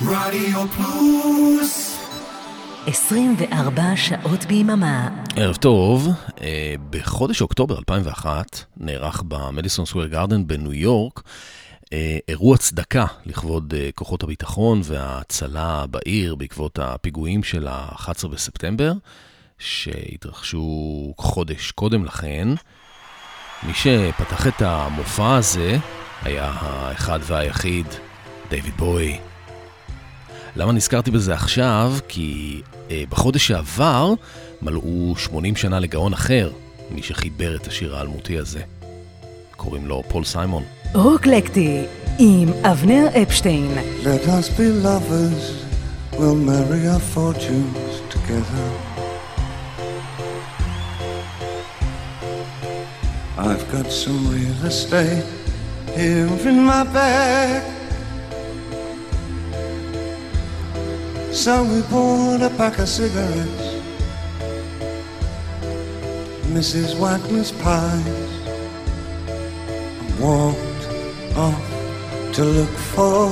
רדיו פלוס 24 שעות ביממה. ערב טוב, אה, בחודש אוקטובר 2001 נערך במדיסון סקוויר גארדן בניו יורק אה, אירוע צדקה לכבוד אה, כוחות הביטחון וההצלה בעיר בעקבות הפיגועים של ה-11 בספטמבר, שהתרחשו חודש קודם לכן. מי שפתח את המופע הזה היה האחד והיחיד, דיוויד בוי. למה נזכרתי בזה עכשיו? כי אה, בחודש שעבר מלאו 80 שנה לגאון אחר, מי שחיבר את השיר האלמותי הזה. קוראים לו פול סיימון. רוקלקטי עם אבנר אפשטיין. Let us be lovers, we'll marry our fortunes together. I've got some real estate here in my bag. So we bought a pack of cigarettes, Mrs. Wagner's pies, and walked off to look for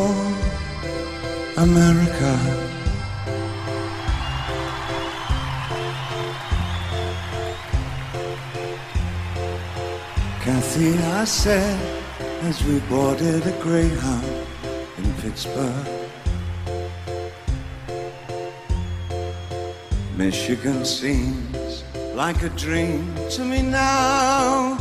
America. Kathy, I said, as we boarded a Greyhound in Pittsburgh. Michigan seems like a dream to me now.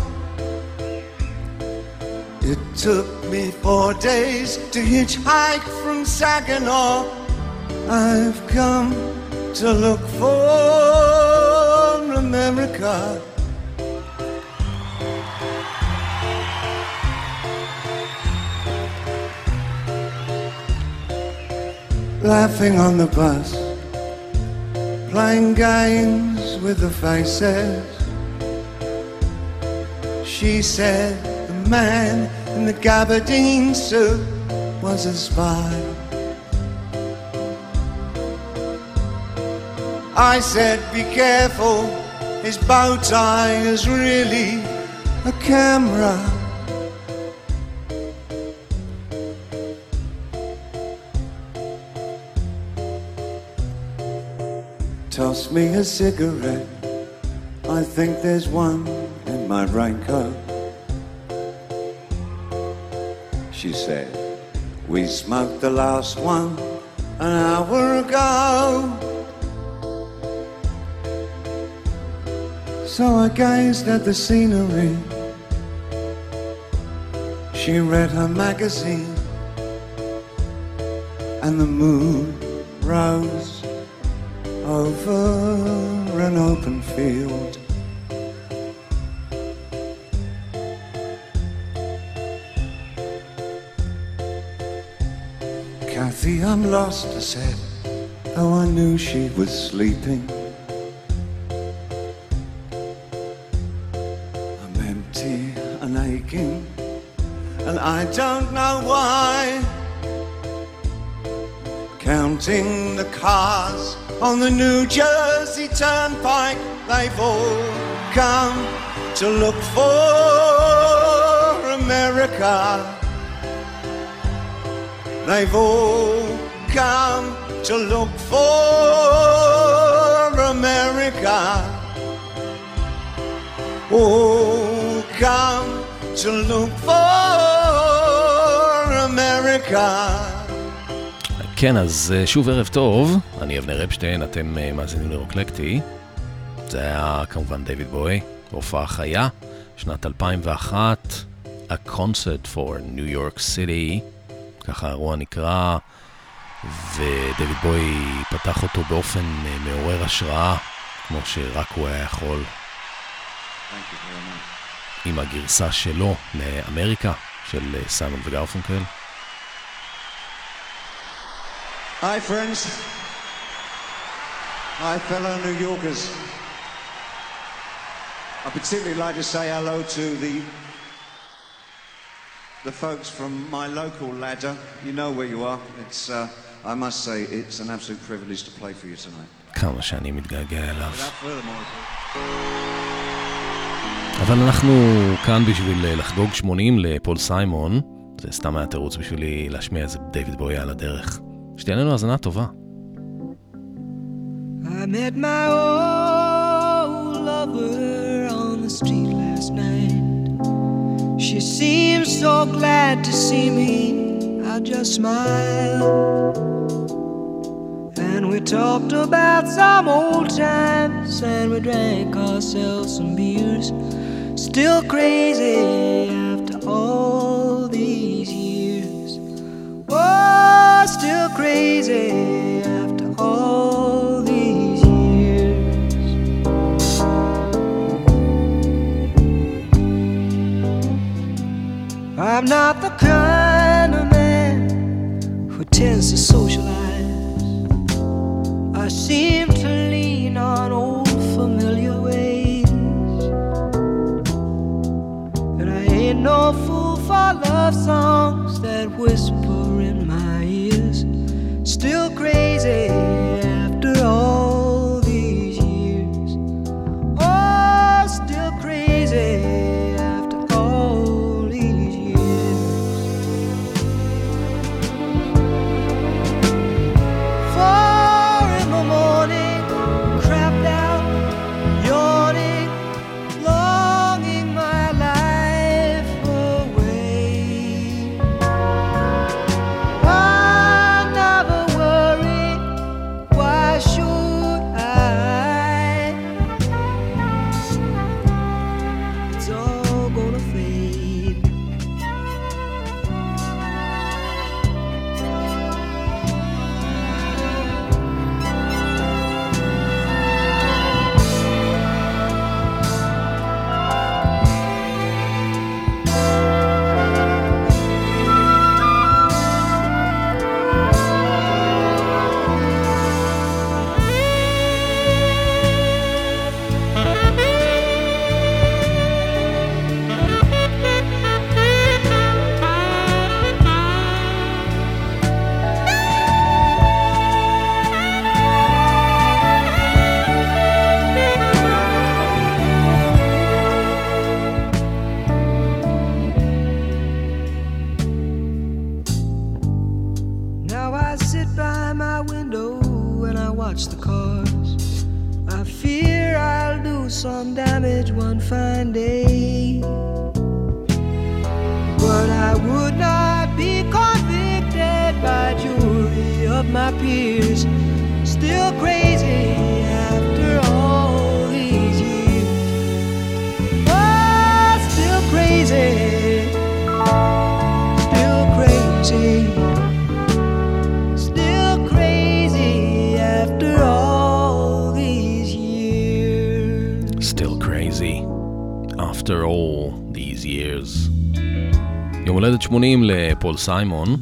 It took me four days to hitchhike from Saginaw. I've come to look for America. Laughing on the bus, playing games with the faces. She said the man in the gabardine suit was a spy. I said, be careful, his bow tie is really a camera. Toss me a cigarette. I think there's one in my raincoat. She said, We smoked the last one an hour ago. So I gazed at the scenery. She read her magazine, and the moon rose over an open field. Kathy, I'm lost, I said, though I knew she was sleeping. I'm empty and aching, and I don't know why. Counting the cars on the New Jersey Turnpike, they've all come to look for America. They've all come to look for America. All come to look for America. כן, אז אה, שוב ערב טוב, אני אבנר אפשטיין, אתם אה, מאזינים לרוקלקטי. זה היה כמובן דיוויד בוי, בהופעה חיה, שנת 2001, A Concert for New York City, ככה האירוע נקרא, ודייוויד בוי פתח אותו באופן אה, מעורר השראה, כמו שרק הוא היה יכול, עם הגרסה שלו לאמריקה, של סיימון וגרפונקל. Hi, friends. Hi, fellow New Yorkers. I'd particularly like to say hello to the the folks from my local ladder. You know where you are. It's, uh, I must say, it's an absolute privilege to play for you tonight. כמה שאני מתגעגע אליו. אבל אנחנו כאן בשביל אה, לחגוג 80 לפול סיימון. זה סתם היה תירוץ בשבילי להשמיע איזה דיוויד בוי על הדרך. שתהיה לנו האזנה טובה. I met my old lover on the street last night. She seemed so glad to see me. I just smiled. And we talked about some old times and we drank ourselves some beers. Still crazy after all these years. Still crazy after all these years. I'm not the kind of man who tends to socialize. I seem to lean on old familiar ways. And I ain't no fool for love songs that whisper הולדת 80 לפול סיימון.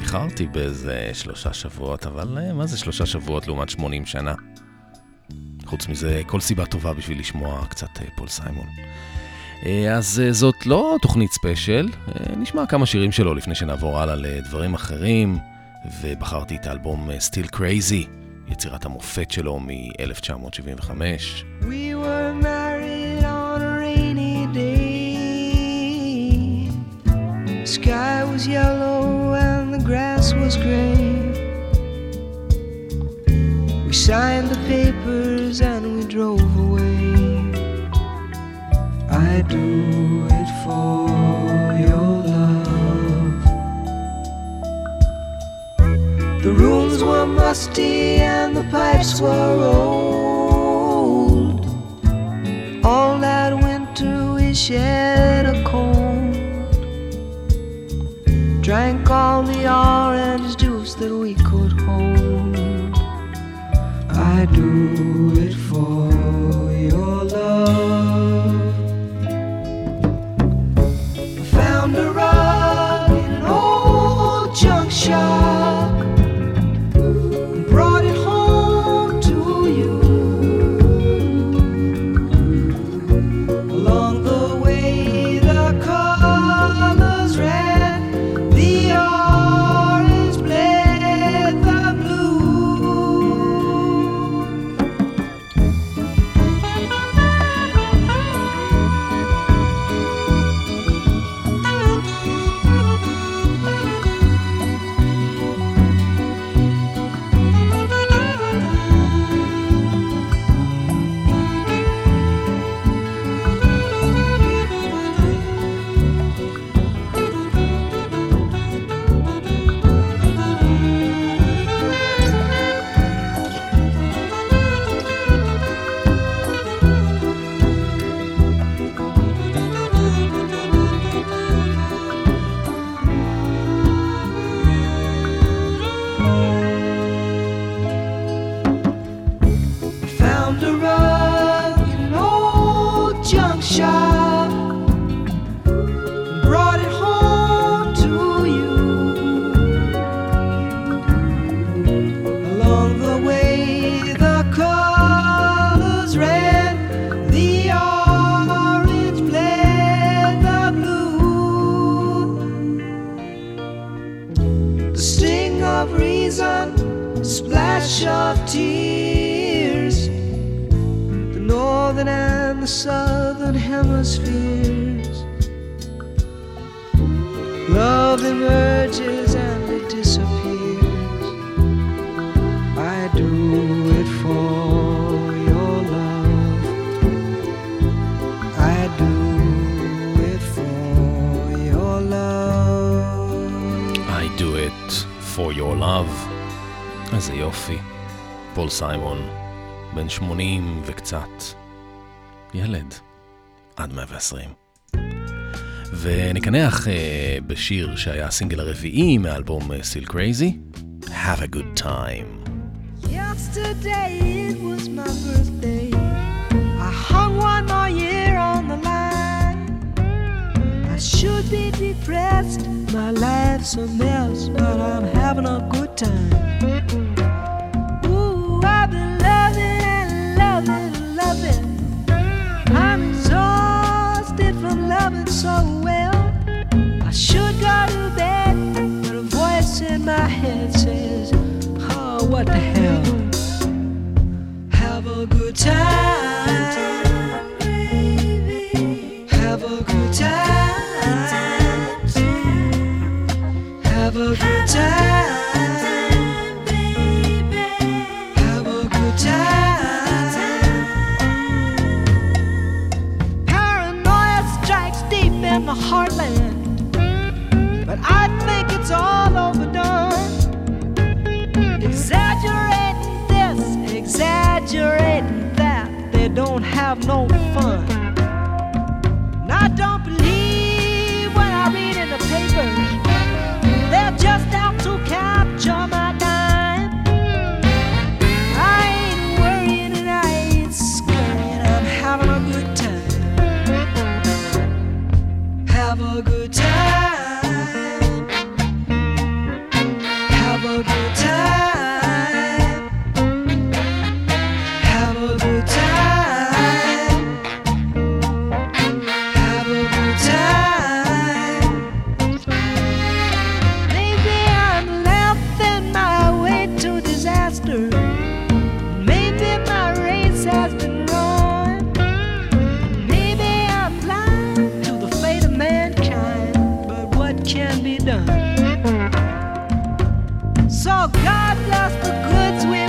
איחרתי באיזה שלושה שבועות, אבל אה, מה זה שלושה שבועות לעומת 80 שנה? חוץ מזה, כל סיבה טובה בשביל לשמוע קצת אה, פול סיימון. אה, אז זאת לא תוכנית special, נשמע כמה שירים שלו לפני שנעבור הלאה לדברים אחרים, ובחרתי את האלבום Still Crazy, יצירת המופת שלו מ-1975. We sky was yellow and the grass was gray. We signed the papers and we drove away. I do it for your love. The rooms were musty and the pipes were old. All that winter we shared Drank all the orange juice that we could hold. I do it for סיימון, בן 80 וקצת. ילד. עד 120. ונקנח uh, בשיר שהיה הסינגל הרביעי מאלבום סיל uh, קרייזי, Have a good time. Yesterday it was my birthday. I hung one more year on the line. I should be depressed, my life's a mess, but I'm having a good time. Should go to bed, but a voice in my head says, Oh, what the hell? Have a good time, I've known So God bless the goods we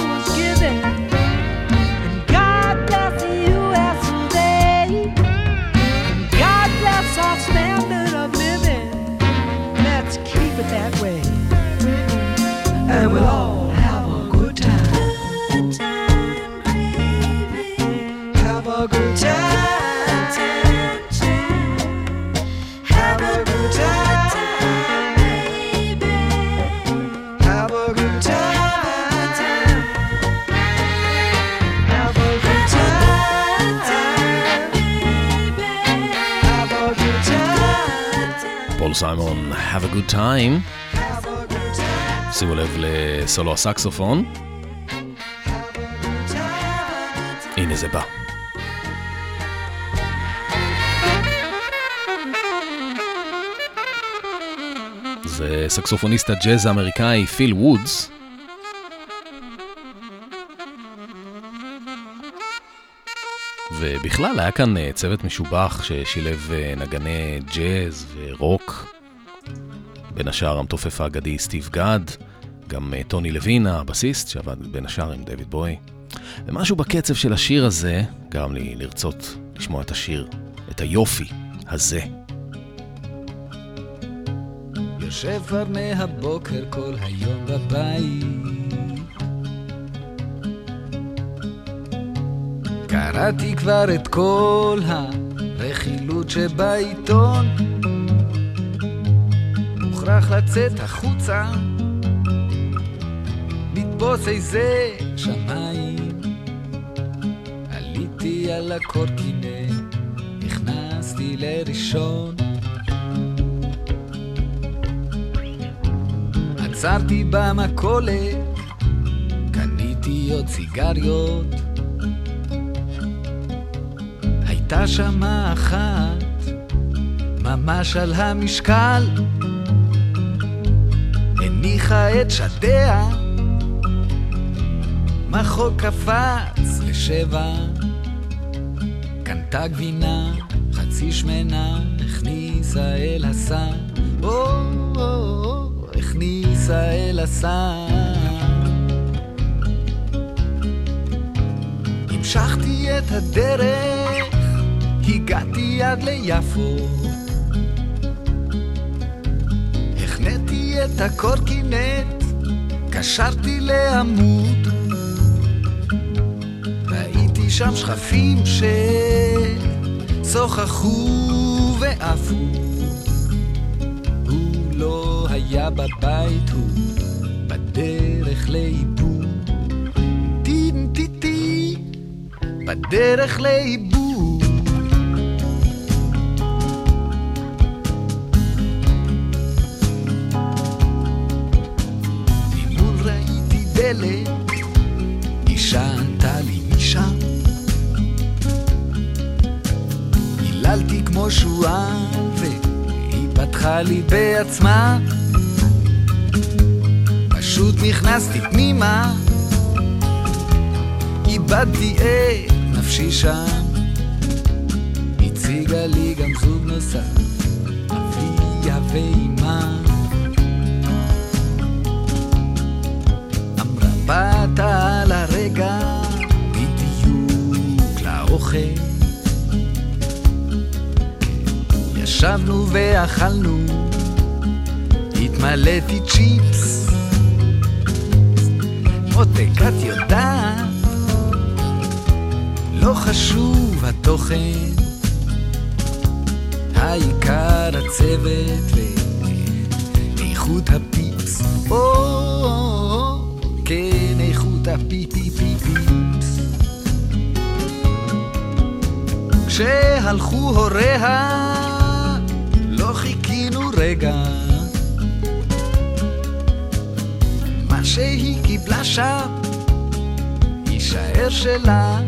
סיימון, Have a good time. שימו לב לסולו הסקסופון. הנה זה בא. זה סקסופוניסט הג'אז האמריקאי פיל וודס. ובכלל היה כאן אה, צוות משובח ששילב אה, נגני ג'אז ורוק. בין השאר המתופף האגדי סטיב גד, גם אה, טוני לוין הבסיסט שעבד בין השאר עם דויד בוי. ומשהו בקצב של השיר הזה גרם לי לרצות לשמוע את השיר, את היופי הזה. יושב כבר מהבוקר כל היום בבית. קראתי כבר את כל הרכילות שבעיתון. מוכרח לצאת החוצה, לתפוס איזה שמיים. עליתי על הקורקינט, נכנסתי לראשון. עצרתי במכולת, קניתי עוד סיגריות. הייתה שמה אחת, ממש על המשקל, הניחה את שדיה, מחוק קפץ לשבע, קנתה גבינה, חצי שמנה, הכניסה אל הסם, או, הכניסה אל הסם. המשכתי את הדרך, הגעתי עד ליפו. החניתי את הקורקינט, קשרתי לעמוד. ראיתי שם שכפים ששוחחו ועפו. הוא לא היה בבית, הוא בדרך לאיבוד. טין טיטי, בדרך לאיבוד. לי בעצמה. פשוט נכנסתי פנימה, איבדתי את נפשי שם. הציגה לי גם זוג נוסף, אביה ואימה. אמרה באת על הרגע, בדיוק לאוכל. ישבנו ואכלנו, התמלאתי צ'יפס. מותק, את יודעת, לא חשוב התוכן, העיקר הצוות ואיכות הפיפס. או, כן, איכות הפיפי-פיפי-פיפס. כשהלכו הוריה, לא חיכינו רגע. מה שהיא קיבלה שם, יישאר שלה.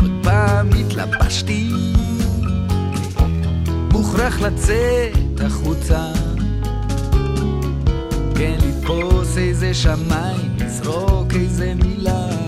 עוד פעם התלבשתי, מוכרח לצאת החוצה. כן, לתפוס איזה שמיים, לזרוק איזה מילה.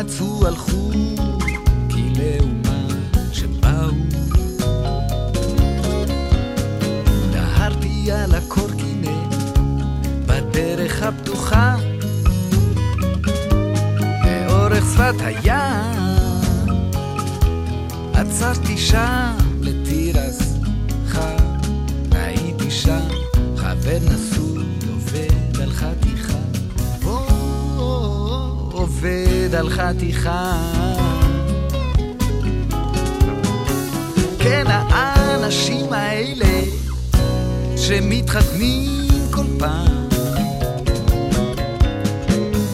מצאו הלכו, כי לאומה שבאו. דהרתי על הקורקינט בדרך הפתוחה, לאורך שפת הים. עצרתי שם לתירס חם, ראיתי שם חבר נשוי עובד על חתיכה. עובד על חתיכה. כן, האנשים האלה שמתחתנים כל פעם,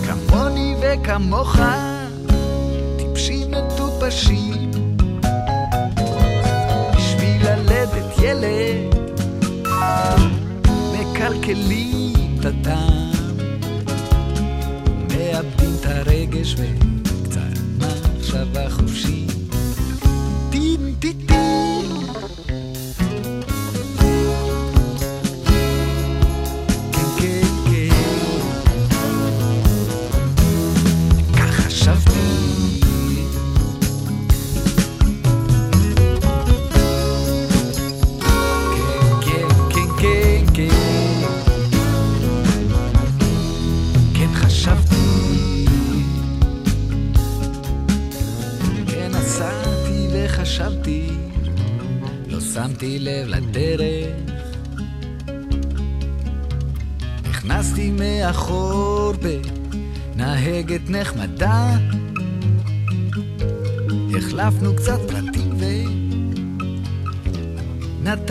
כמוני וכמוך, טיפשים מטופשים, בשביל ללדת ילד, מקלקלים את הטעם. את הרגש וקצת מחשבה חופשית.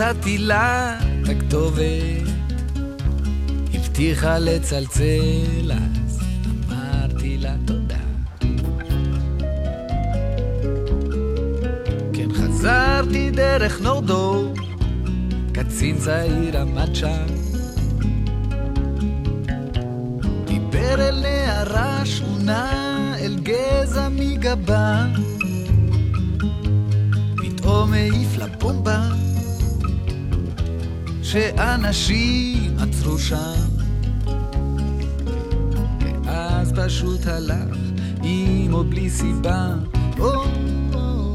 ונתתי לה את הכתובת. הבטיחה לצלצל, אז אמרתי לה תודה. כן חזרתי דרך נורדו, קצין צעיר עמד שם. דיבר אל נערה שכונה, אל גזע מגבה. פתאום העיף לה בומבה, שאנשים עצרו שם. ואז פשוט הלך, עם או בלי סיבה. או, או,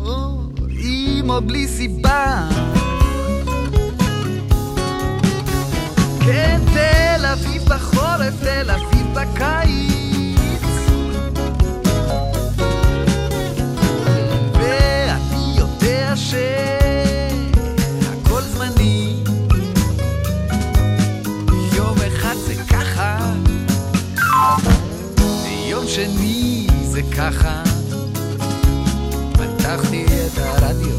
או, עם או בלי סיבה. כן, תל אביב בחורף, תל אביב בקיץ. שהכל ויום שני זה ככה. פתחתי את הרדיו,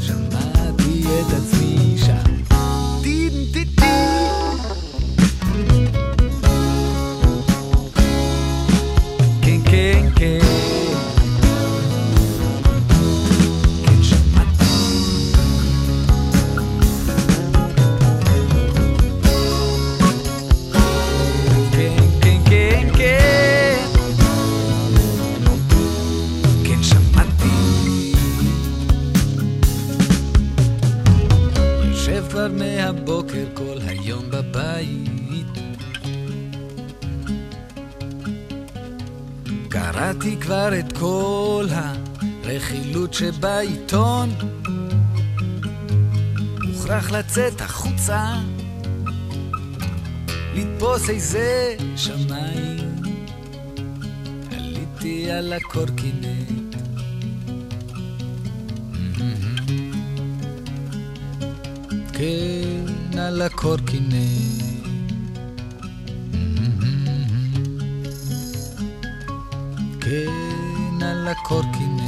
שמעתי את עצמי שבעיתון. מוכרח לצאת החוצה, לתפוס איזה שמיים. עליתי על הקורקינט. כן, על הקורקינט. כן, על הקורקינט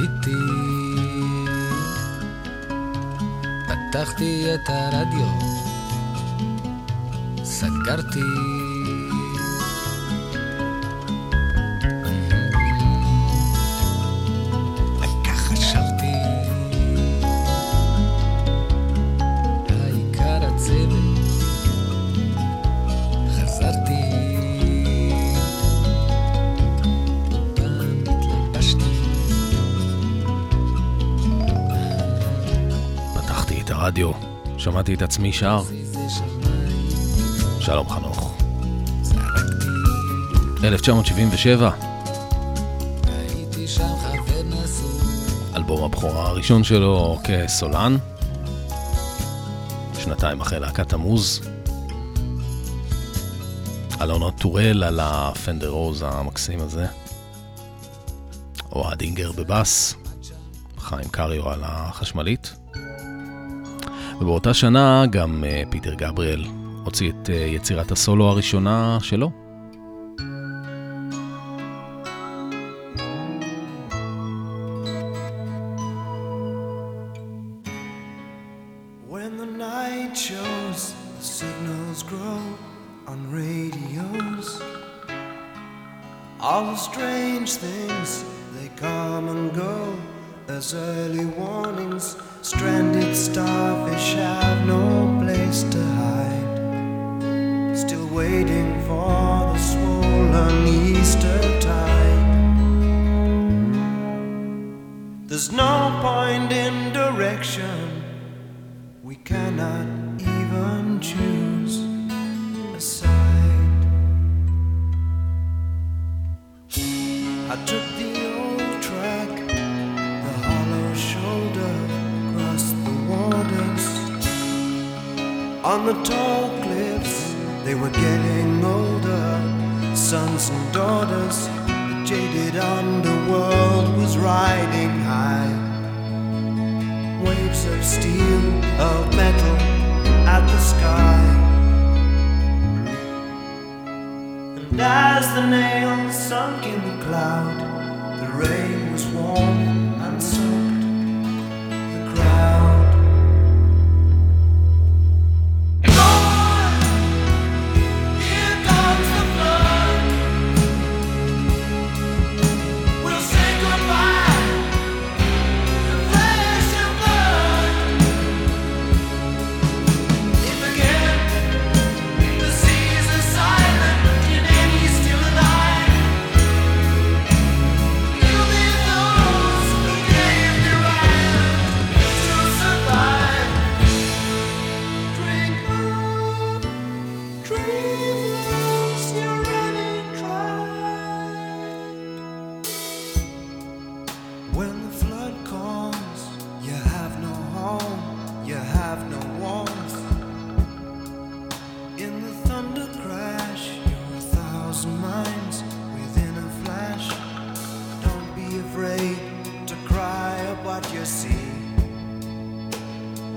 עליתי. פתחתי את הרדיו, סגרתי. הרדיו, שמעתי את עצמי שר. שלום חנוך. זרקתי. 1977, הייתי שם חבר נשוי, אלבום הבכורה הראשון שלו כסולן. שנתיים אחרי להקת המוז. אלונה טורל על הפנדר רוז המקסים הזה. אוהד אינגר בבאס. חיים קריו על החשמלית. ובאותה שנה גם אה, פיטר גבריאל הוציא את אה, יצירת הסולו הראשונה שלו. Cloud.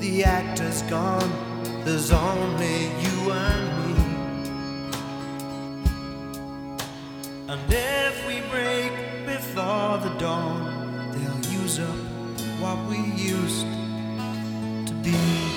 The actor's gone, there's only you and me. And if we break before the dawn, they'll use up what we used to be.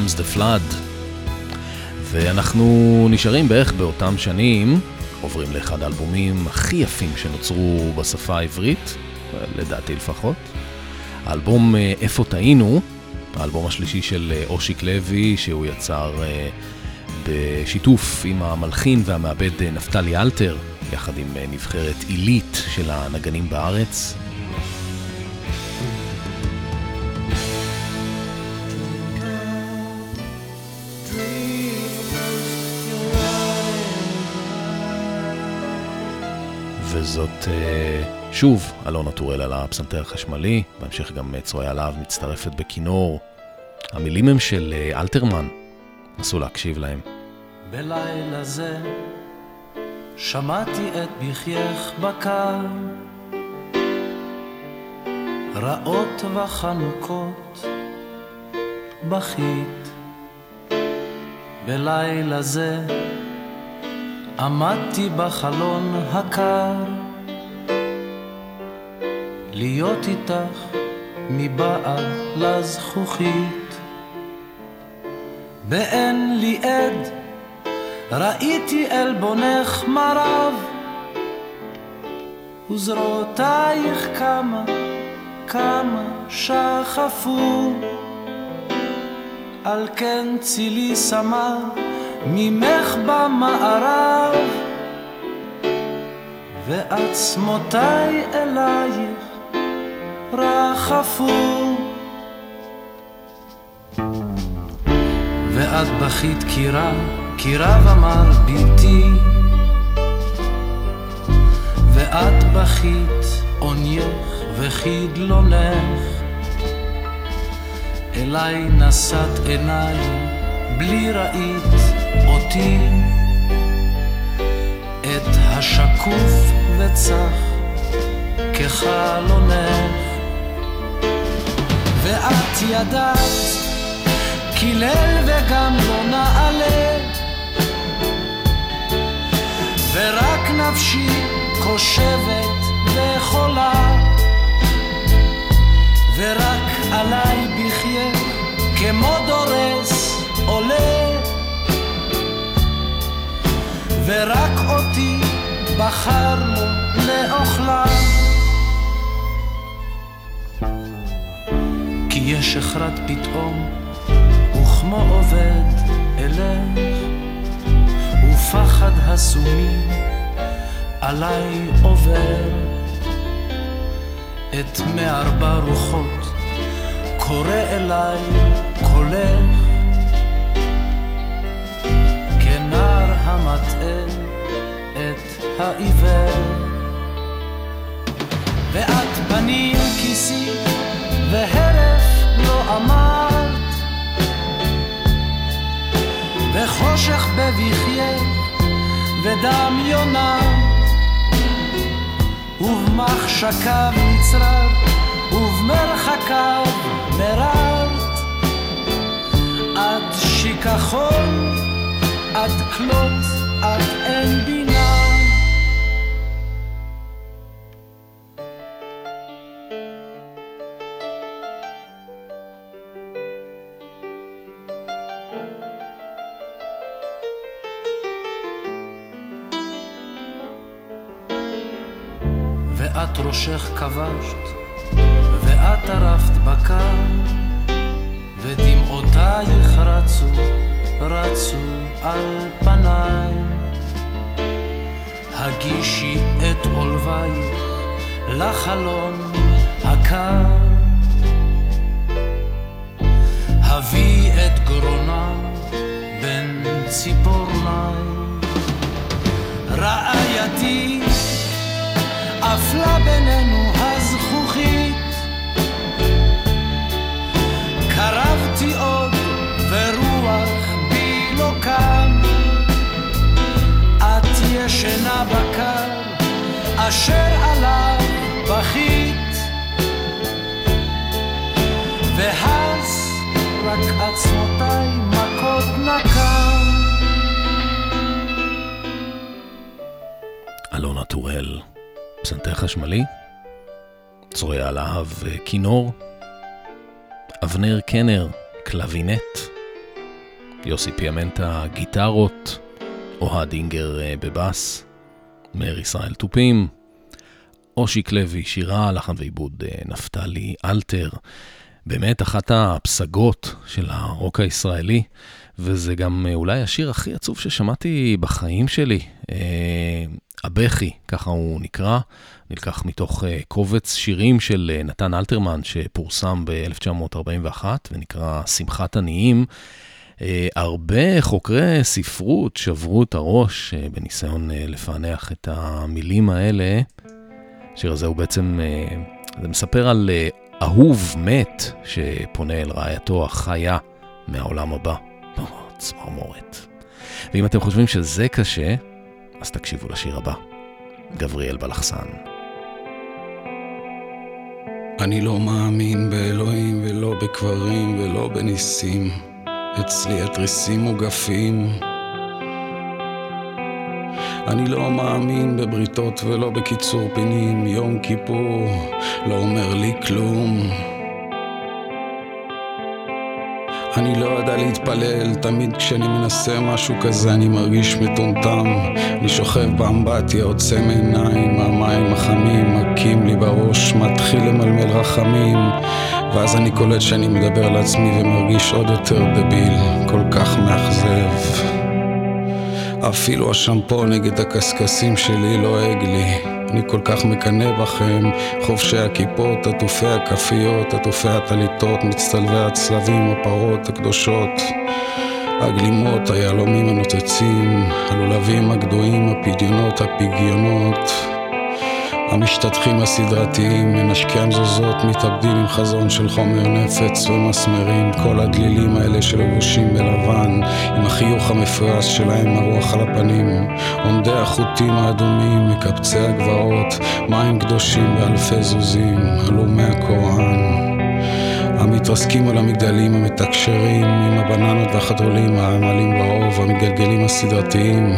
Comes the flood. ואנחנו נשארים בערך באותם שנים, עוברים לאחד האלבומים הכי יפים שנוצרו בשפה העברית, לדעתי לפחות. האלבום אה, איפה טעינו, האלבום השלישי של אה, אושיק לוי, שהוא יצר אה, בשיתוף עם המלחין והמעבד נפתלי אלתר, יחד עם נבחרת עילית של הנגנים בארץ. וזאת אה, שוב אלונה טורל על הפסנתר החשמלי, בהמשך גם אה, צרויה להב מצטרפת בכינור. המילים הם של אה, אלתרמן, נסו להקשיב להם. בלילה זה שמעתי את בחייך בקר, רעות וחנוקות בכית. בלילה זה עמדתי בחלון הקר, להיות איתך מבעד לזכוכית. באין לי עד ראיתי עלבונך מרב, וזרועותייך כמה, כמה שחפו. על כן צילי סמר ממך במערב, ועצמותיי אלייך רחפו. ואת בכית קירה, קירה אמר ביתי. ואת בכית עונייך וחדלונך. אליי נשאת עיניים, בלי ראית אותי. את השקוף וצח כחלונך. ואת ידעת כי ליל וגם לא נעלה ורק נפשי חושבת וחולה ורק עליי בחיה כמו דורס עולה ורק אותי בחרנו לאוכלה. כי יש אחד פתאום וכמו עובד אלך ופחד הסומים עליי עובר. את מארבע רוחות קורא אליי קולך המטעה את העיוור ואת פנים כיסי והרף לא אמרת. וחושך בבכייך ודמיונה ובמחשקיו נצרב ובמרחקיו מררת עד שיכחון עד כלות עד אין בינה. ואת ראשך כבשת, ואת ערפת בקר, ודמעותייך רצו, רצו על פניי. הגישי את עולבייך לחלון הקר. הביא את גרונם בין ציפורניים. רעייתי עפלה בינינו בקר אשר עליו בכית. ואז רק עצמותיי מכות נקם אלונה טורל, פסנתר חשמלי, צרויה להב כינור, אבנר קנר, קלבינט, יוסי פיאמנטה, גיטרות, אוהד אינגר אה, בבאס, מאיר ישראל תופים, אושיק לוי, שירה, לחן ועיבוד אה, נפתלי אלתר. באמת אחת הפסגות של הרוק הישראלי, וזה גם אה, אולי השיר הכי עצוב ששמעתי בחיים שלי. אה, הבכי, ככה הוא נקרא, נלקח מתוך אה, קובץ שירים של נתן אלתרמן שפורסם ב-1941 ונקרא שמחת עניים. אה, הרבה חוקרי ספרות שברו את הראש אה, בניסיון אה, לפענח את המילים האלה. השיר הזה הוא בעצם, זה מספר על אה, אהוב מת שפונה אל רעייתו החיה מהעולם הבא. צמרמורת. ואם אתם חושבים שזה קשה, אז תקשיבו לשיר הבא. גבריאל בלחסן. אני לא מאמין באלוהים ולא בקברים ולא בניסים. אצלי התריסים מוגפים. אני לא מאמין בבריתות ולא בקיצור פינים. יום כיפור לא אומר לי כלום. אני לא יודע להתפלל, תמיד כשאני מנסה משהו כזה אני מרגיש מטומטם. אני שוכב באמבטיה, עוצם עיניים, המים החמים מכים לי בראש, מתחיל למלמל רחמים. ואז אני קולט שאני מדבר לעצמי ומרגיש עוד יותר דביל, כל כך מאכזב. אפילו השמפו נגד הקשקשים שלי לועג לי. אני כל כך מקנא בכם, חובשי הכיפות, עטופי הכפיות, עטופי הטליתות, מצטלבי הצלבים, הפרות הקדושות. הגלימות, היהלומים הנוצצים, הלולבים הגדועים, הפדיונות, הפגיונות, המשתטחים הסדרתיים, מנשקי המזוזות, מתאבדים עם חזון של חומר נפץ ומסמרים, כל הדלילים האלה שלבושים בלבן, עם החיוך המפויס שלהם, הרוח על הפנים, עומדי החוטים האדומים, מקבצי הגבעות, מים קדושים באלפי זוזים, הלומי הקוראן. המתרסקים על המגדלים המתקשרים עם הבננות והחתולים העמלים באוב, המגלגלים הסדרתיים,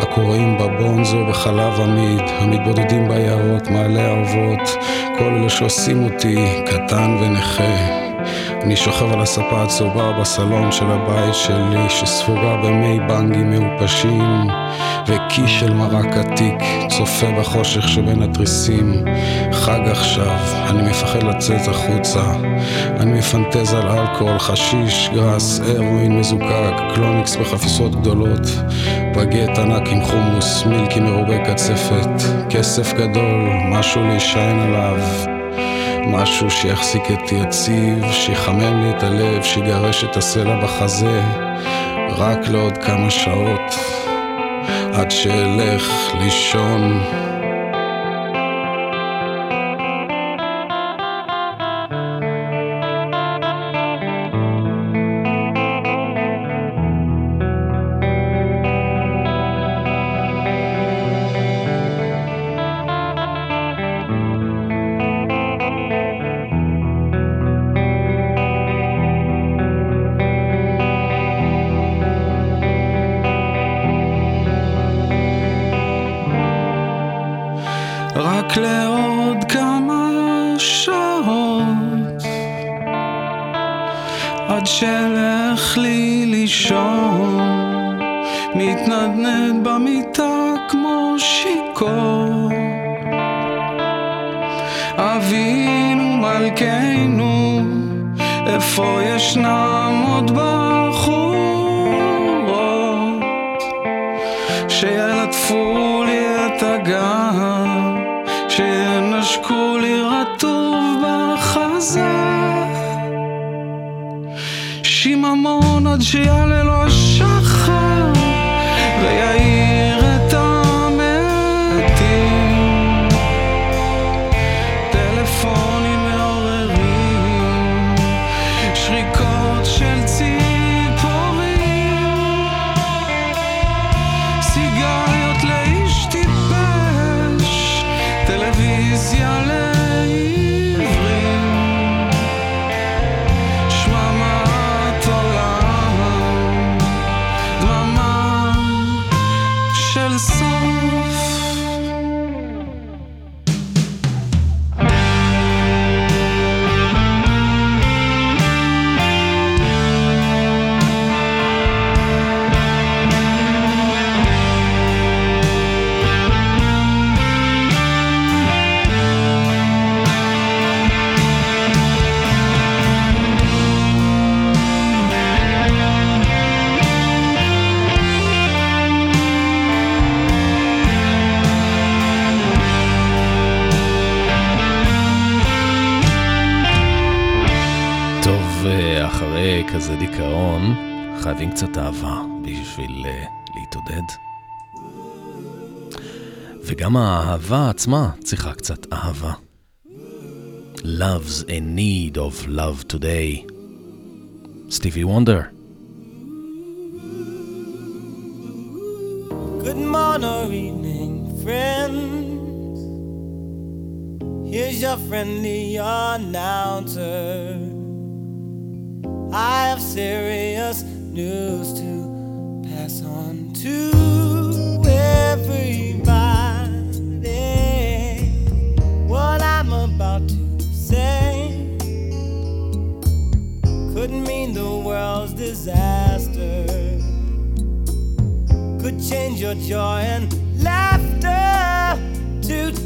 הקוראים בבונזו בחלב עמיד, המתבודדים ביערות, מעלה האובות, כל אלה שעושים אותי קטן ונכה. אני שוכב על הספה הצהובה בסלון של הבית שלי, שספוגה במי בנגים מעופשים, וקי של מרק עתיק, צופה בחושך שבין התריסים. חג עכשיו, אני מפחד לצאת החוצה. אני מפנטז על אלכוהול, חשיש, גראס, הרואין מזוקק, קלוניקס בחפיסות גדולות, בגט ענק עם חומוס, מילקי מרובי קצפת, כסף גדול, משהו להישען עליו. משהו שיחזיק אותי יציב, שיחמם לי את הלב, שיגרש את הסלע בחזה, רק לעוד כמה שעות, עד שאלך לישון. וגם האהבה עצמה צריכה קצת אהבה. Love's in need of love today. סטיבי וונדר. Good morning, evening, friends. Here's your friendly announcer. I have serious news to the world's disaster, could change your joy and laughter to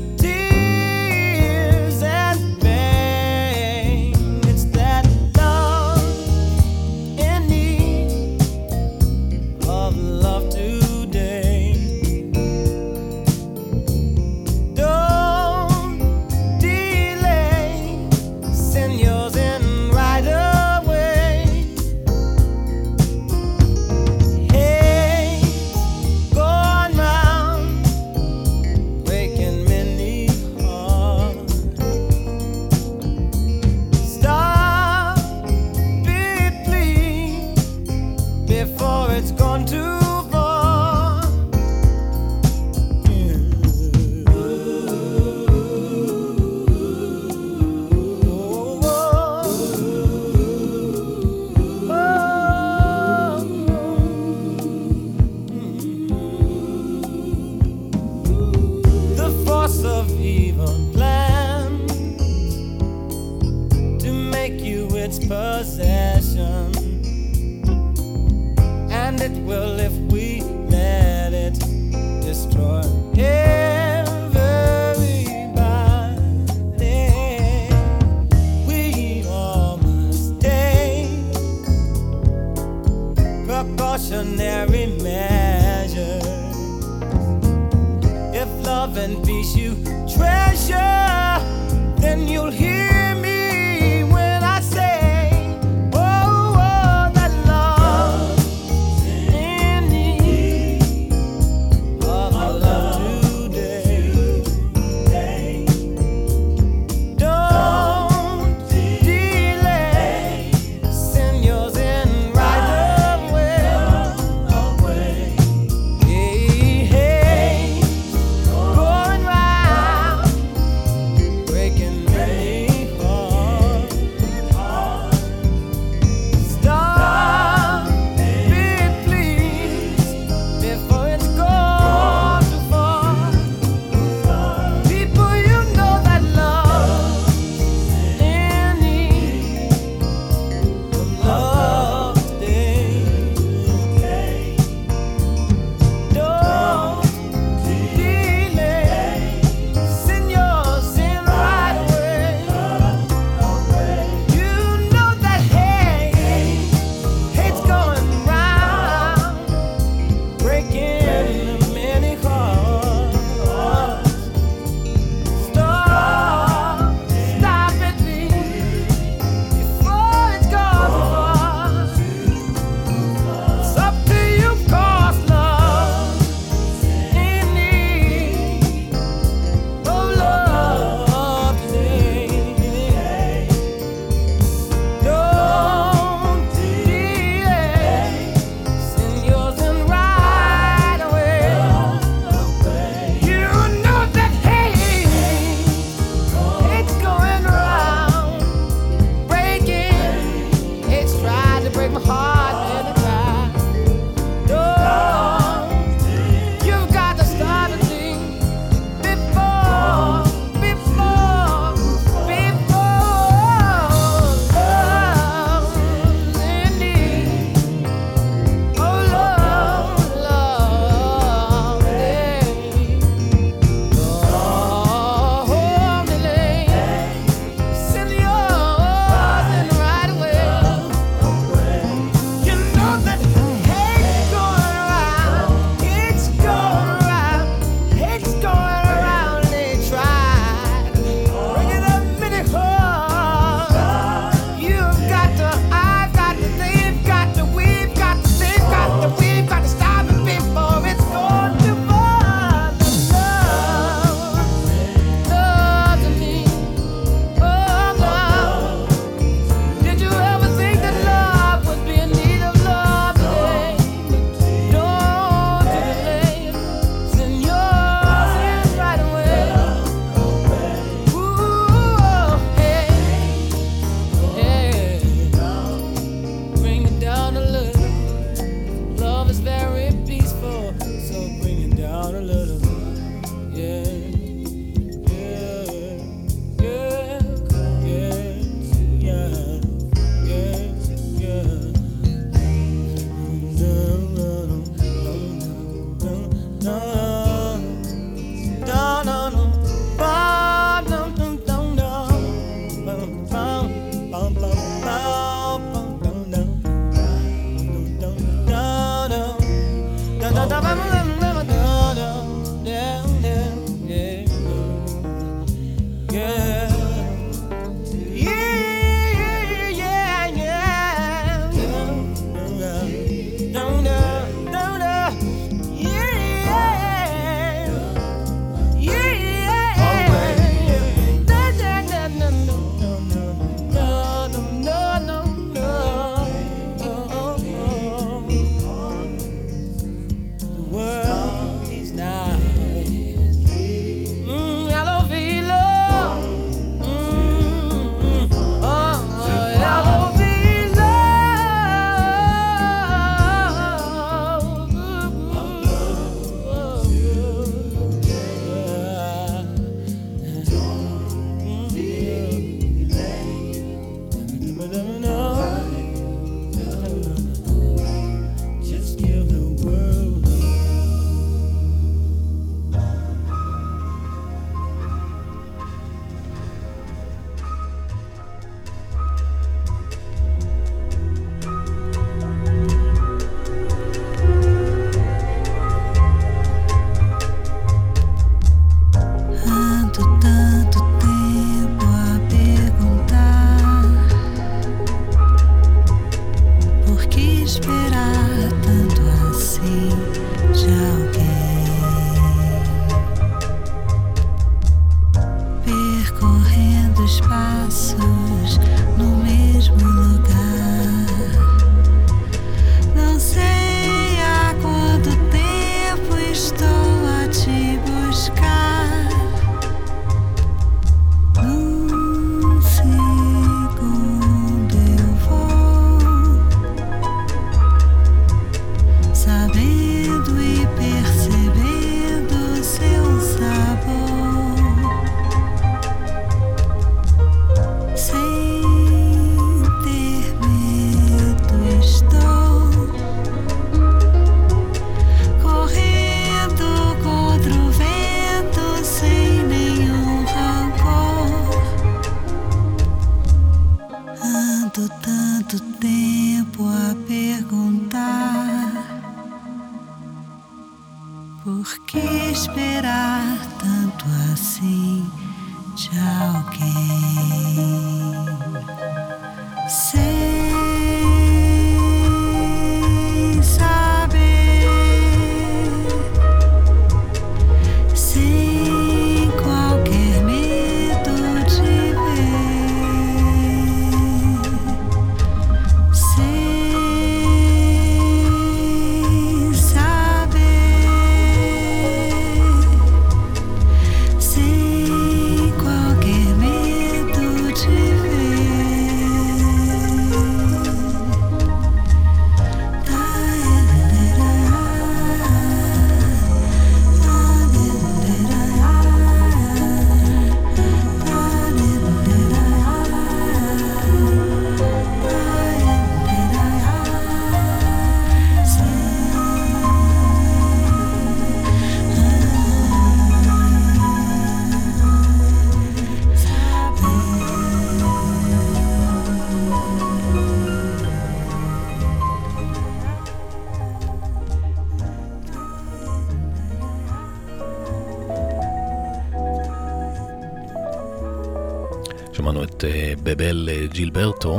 ג'ילברטו,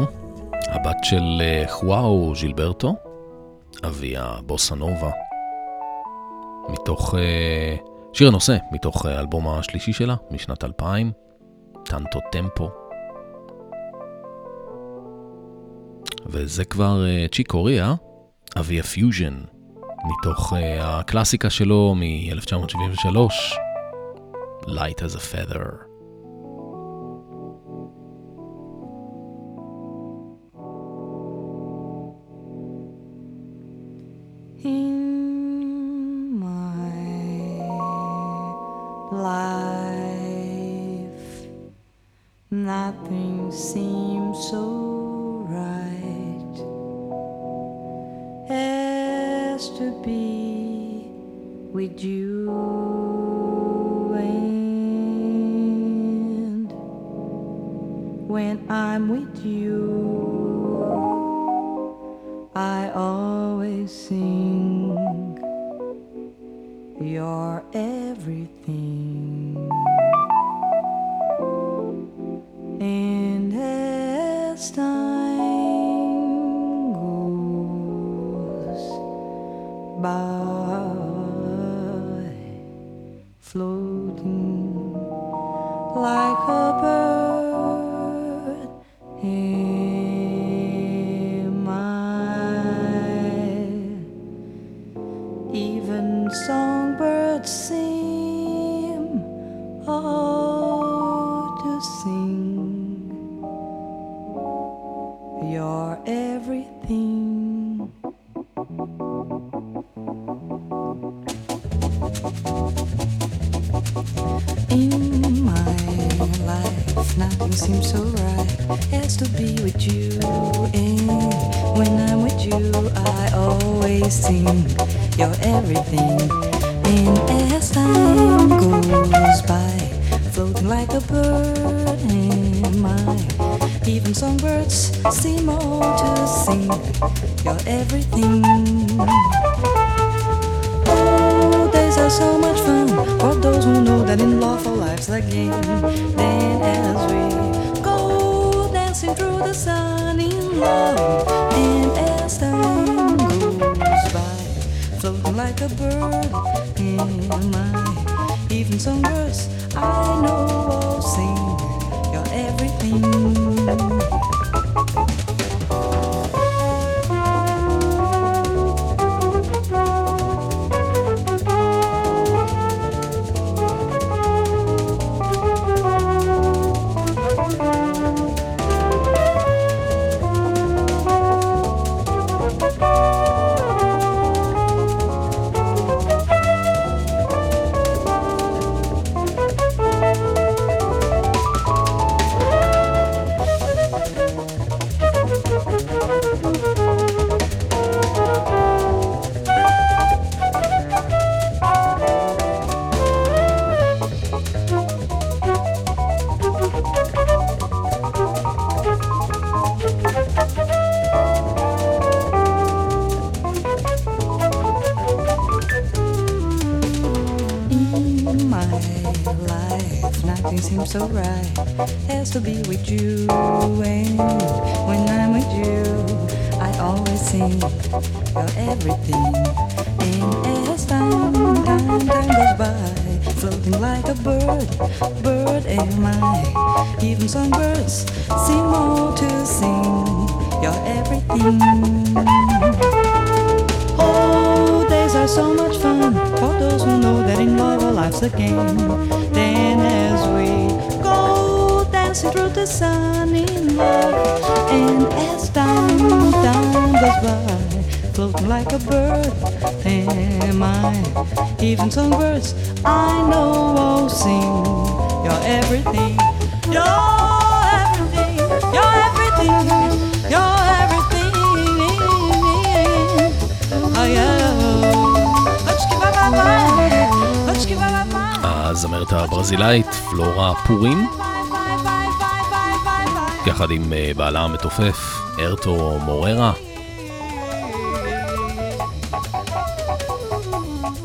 הבת של אה, ז'ואאו ג'ילברטו, אבי הבוסנובה, מתוך אה, שיר הנושא, מתוך אה, האלבום השלישי שלה, משנת 2000, Tanto Tempo. וזה כבר צ'יק קוריאה, אבי הפיוז'ן, מתוך הקלאסיקה שלו מ-1973, Light as a Feather. And when I'm with you. I always sing your. name. פלורה פורים, יחד עם אה, בעלה המתופף איירטו מוריירה.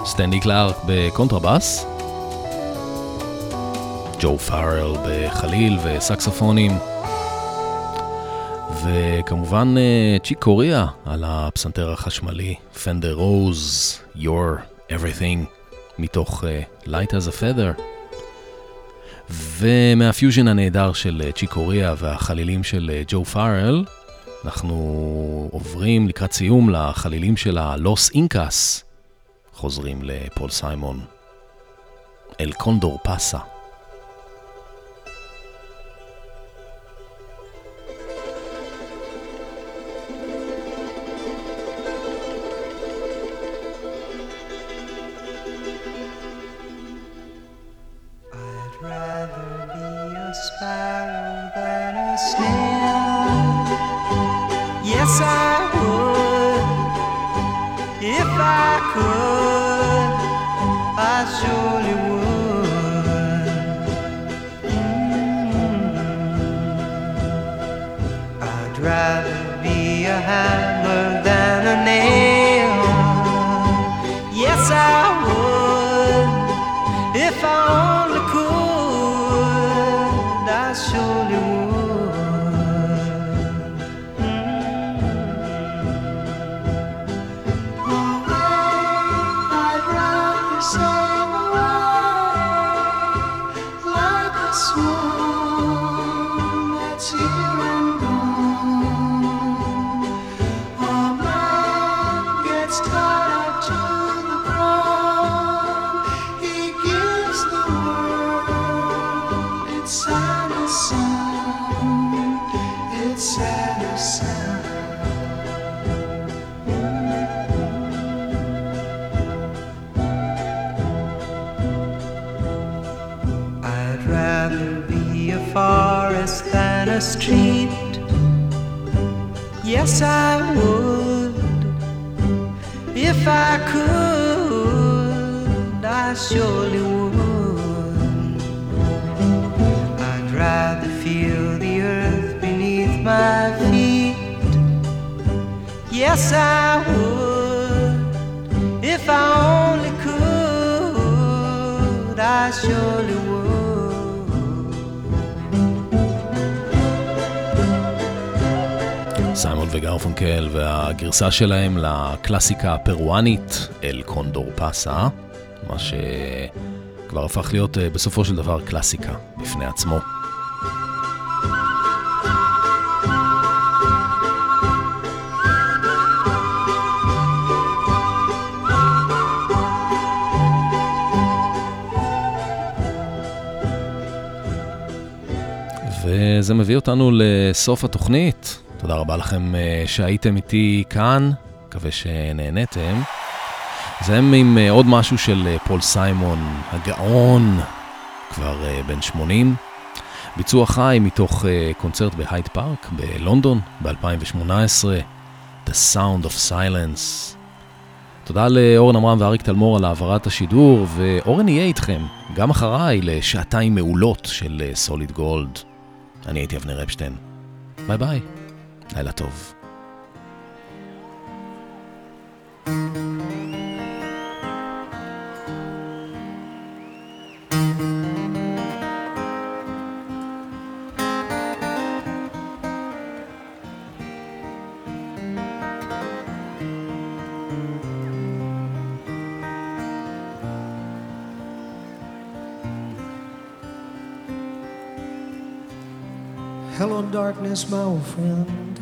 סטנלי קלארק בקונטרבאס, ג'ו פארל בחליל וסקסופונים, וכמובן אה, צ'יק קוריאה על הפסנתר החשמלי, פנדר רוז, Your Everything, מתוך uh, Light as a Feather. ומהפיוז'ן הנהדר של אה, צ'יקוריה והחלילים של אה, ג'ו פארל, אנחנו עוברים לקראת סיום לחלילים של הלוס אינקאס, חוזרים לפול סיימון. El Cóndor street. Yes, I would. If I could, I surely would. I'd rather feel the earth beneath my feet. Yes, I would. If I only could, I surely would. מרקל והגרסה שלהם לקלאסיקה הפרואנית, אל קונדור פסה, מה שכבר הפך להיות אה, בסופו של דבר קלאסיקה בפני עצמו. וזה מביא אותנו לסוף התוכנית. תודה רבה לכם אה, שהייתם איתי כאן, מקווה שנהניתם. זה עם אה, עוד משהו של אה, פול סיימון, הגאון, כבר בן 80. ביצוע חי מתוך קונצרט בהייד פארק בלונדון ב-2018, The Sound of Silence. תודה לאורן עמרם ואריק תלמור על העברת השידור, ואורן יהיה איתכם, גם אחריי, לשעתיים מעולות של סוליד גולד. אני הייתי אבנר אפשטיין. ביי ביי, לילה טוב. darkness, my old friend.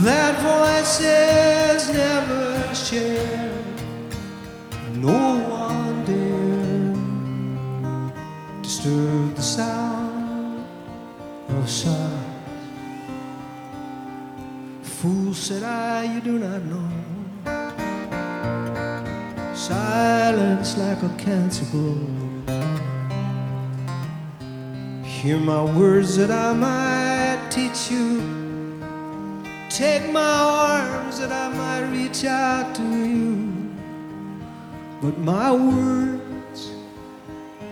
that voices never share. No one dare disturb the sound of silence. Fool, said I, you do not know silence like a cancer grows. Hear my words that I might teach you. Take my arms that I might reach out to you. But my words,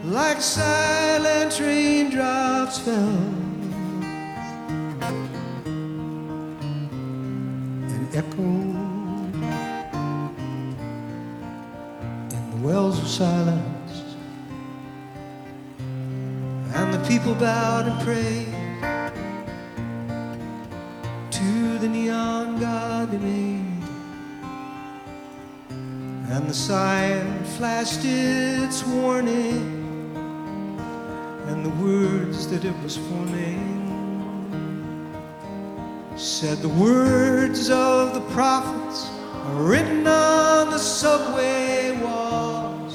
like silent raindrops, fell. And echoed in the wells of silence. And the people bowed and prayed flashed its warning and the words that it was forming. Said the words of the prophets are written on the subway wall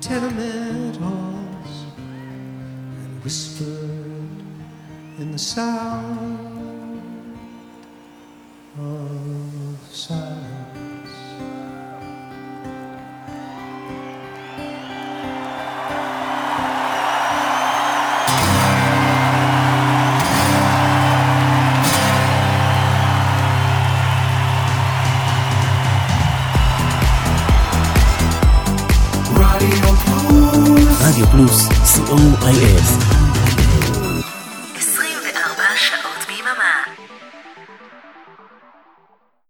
tenement halls and whispered in the sound רדיו פלוס, co.il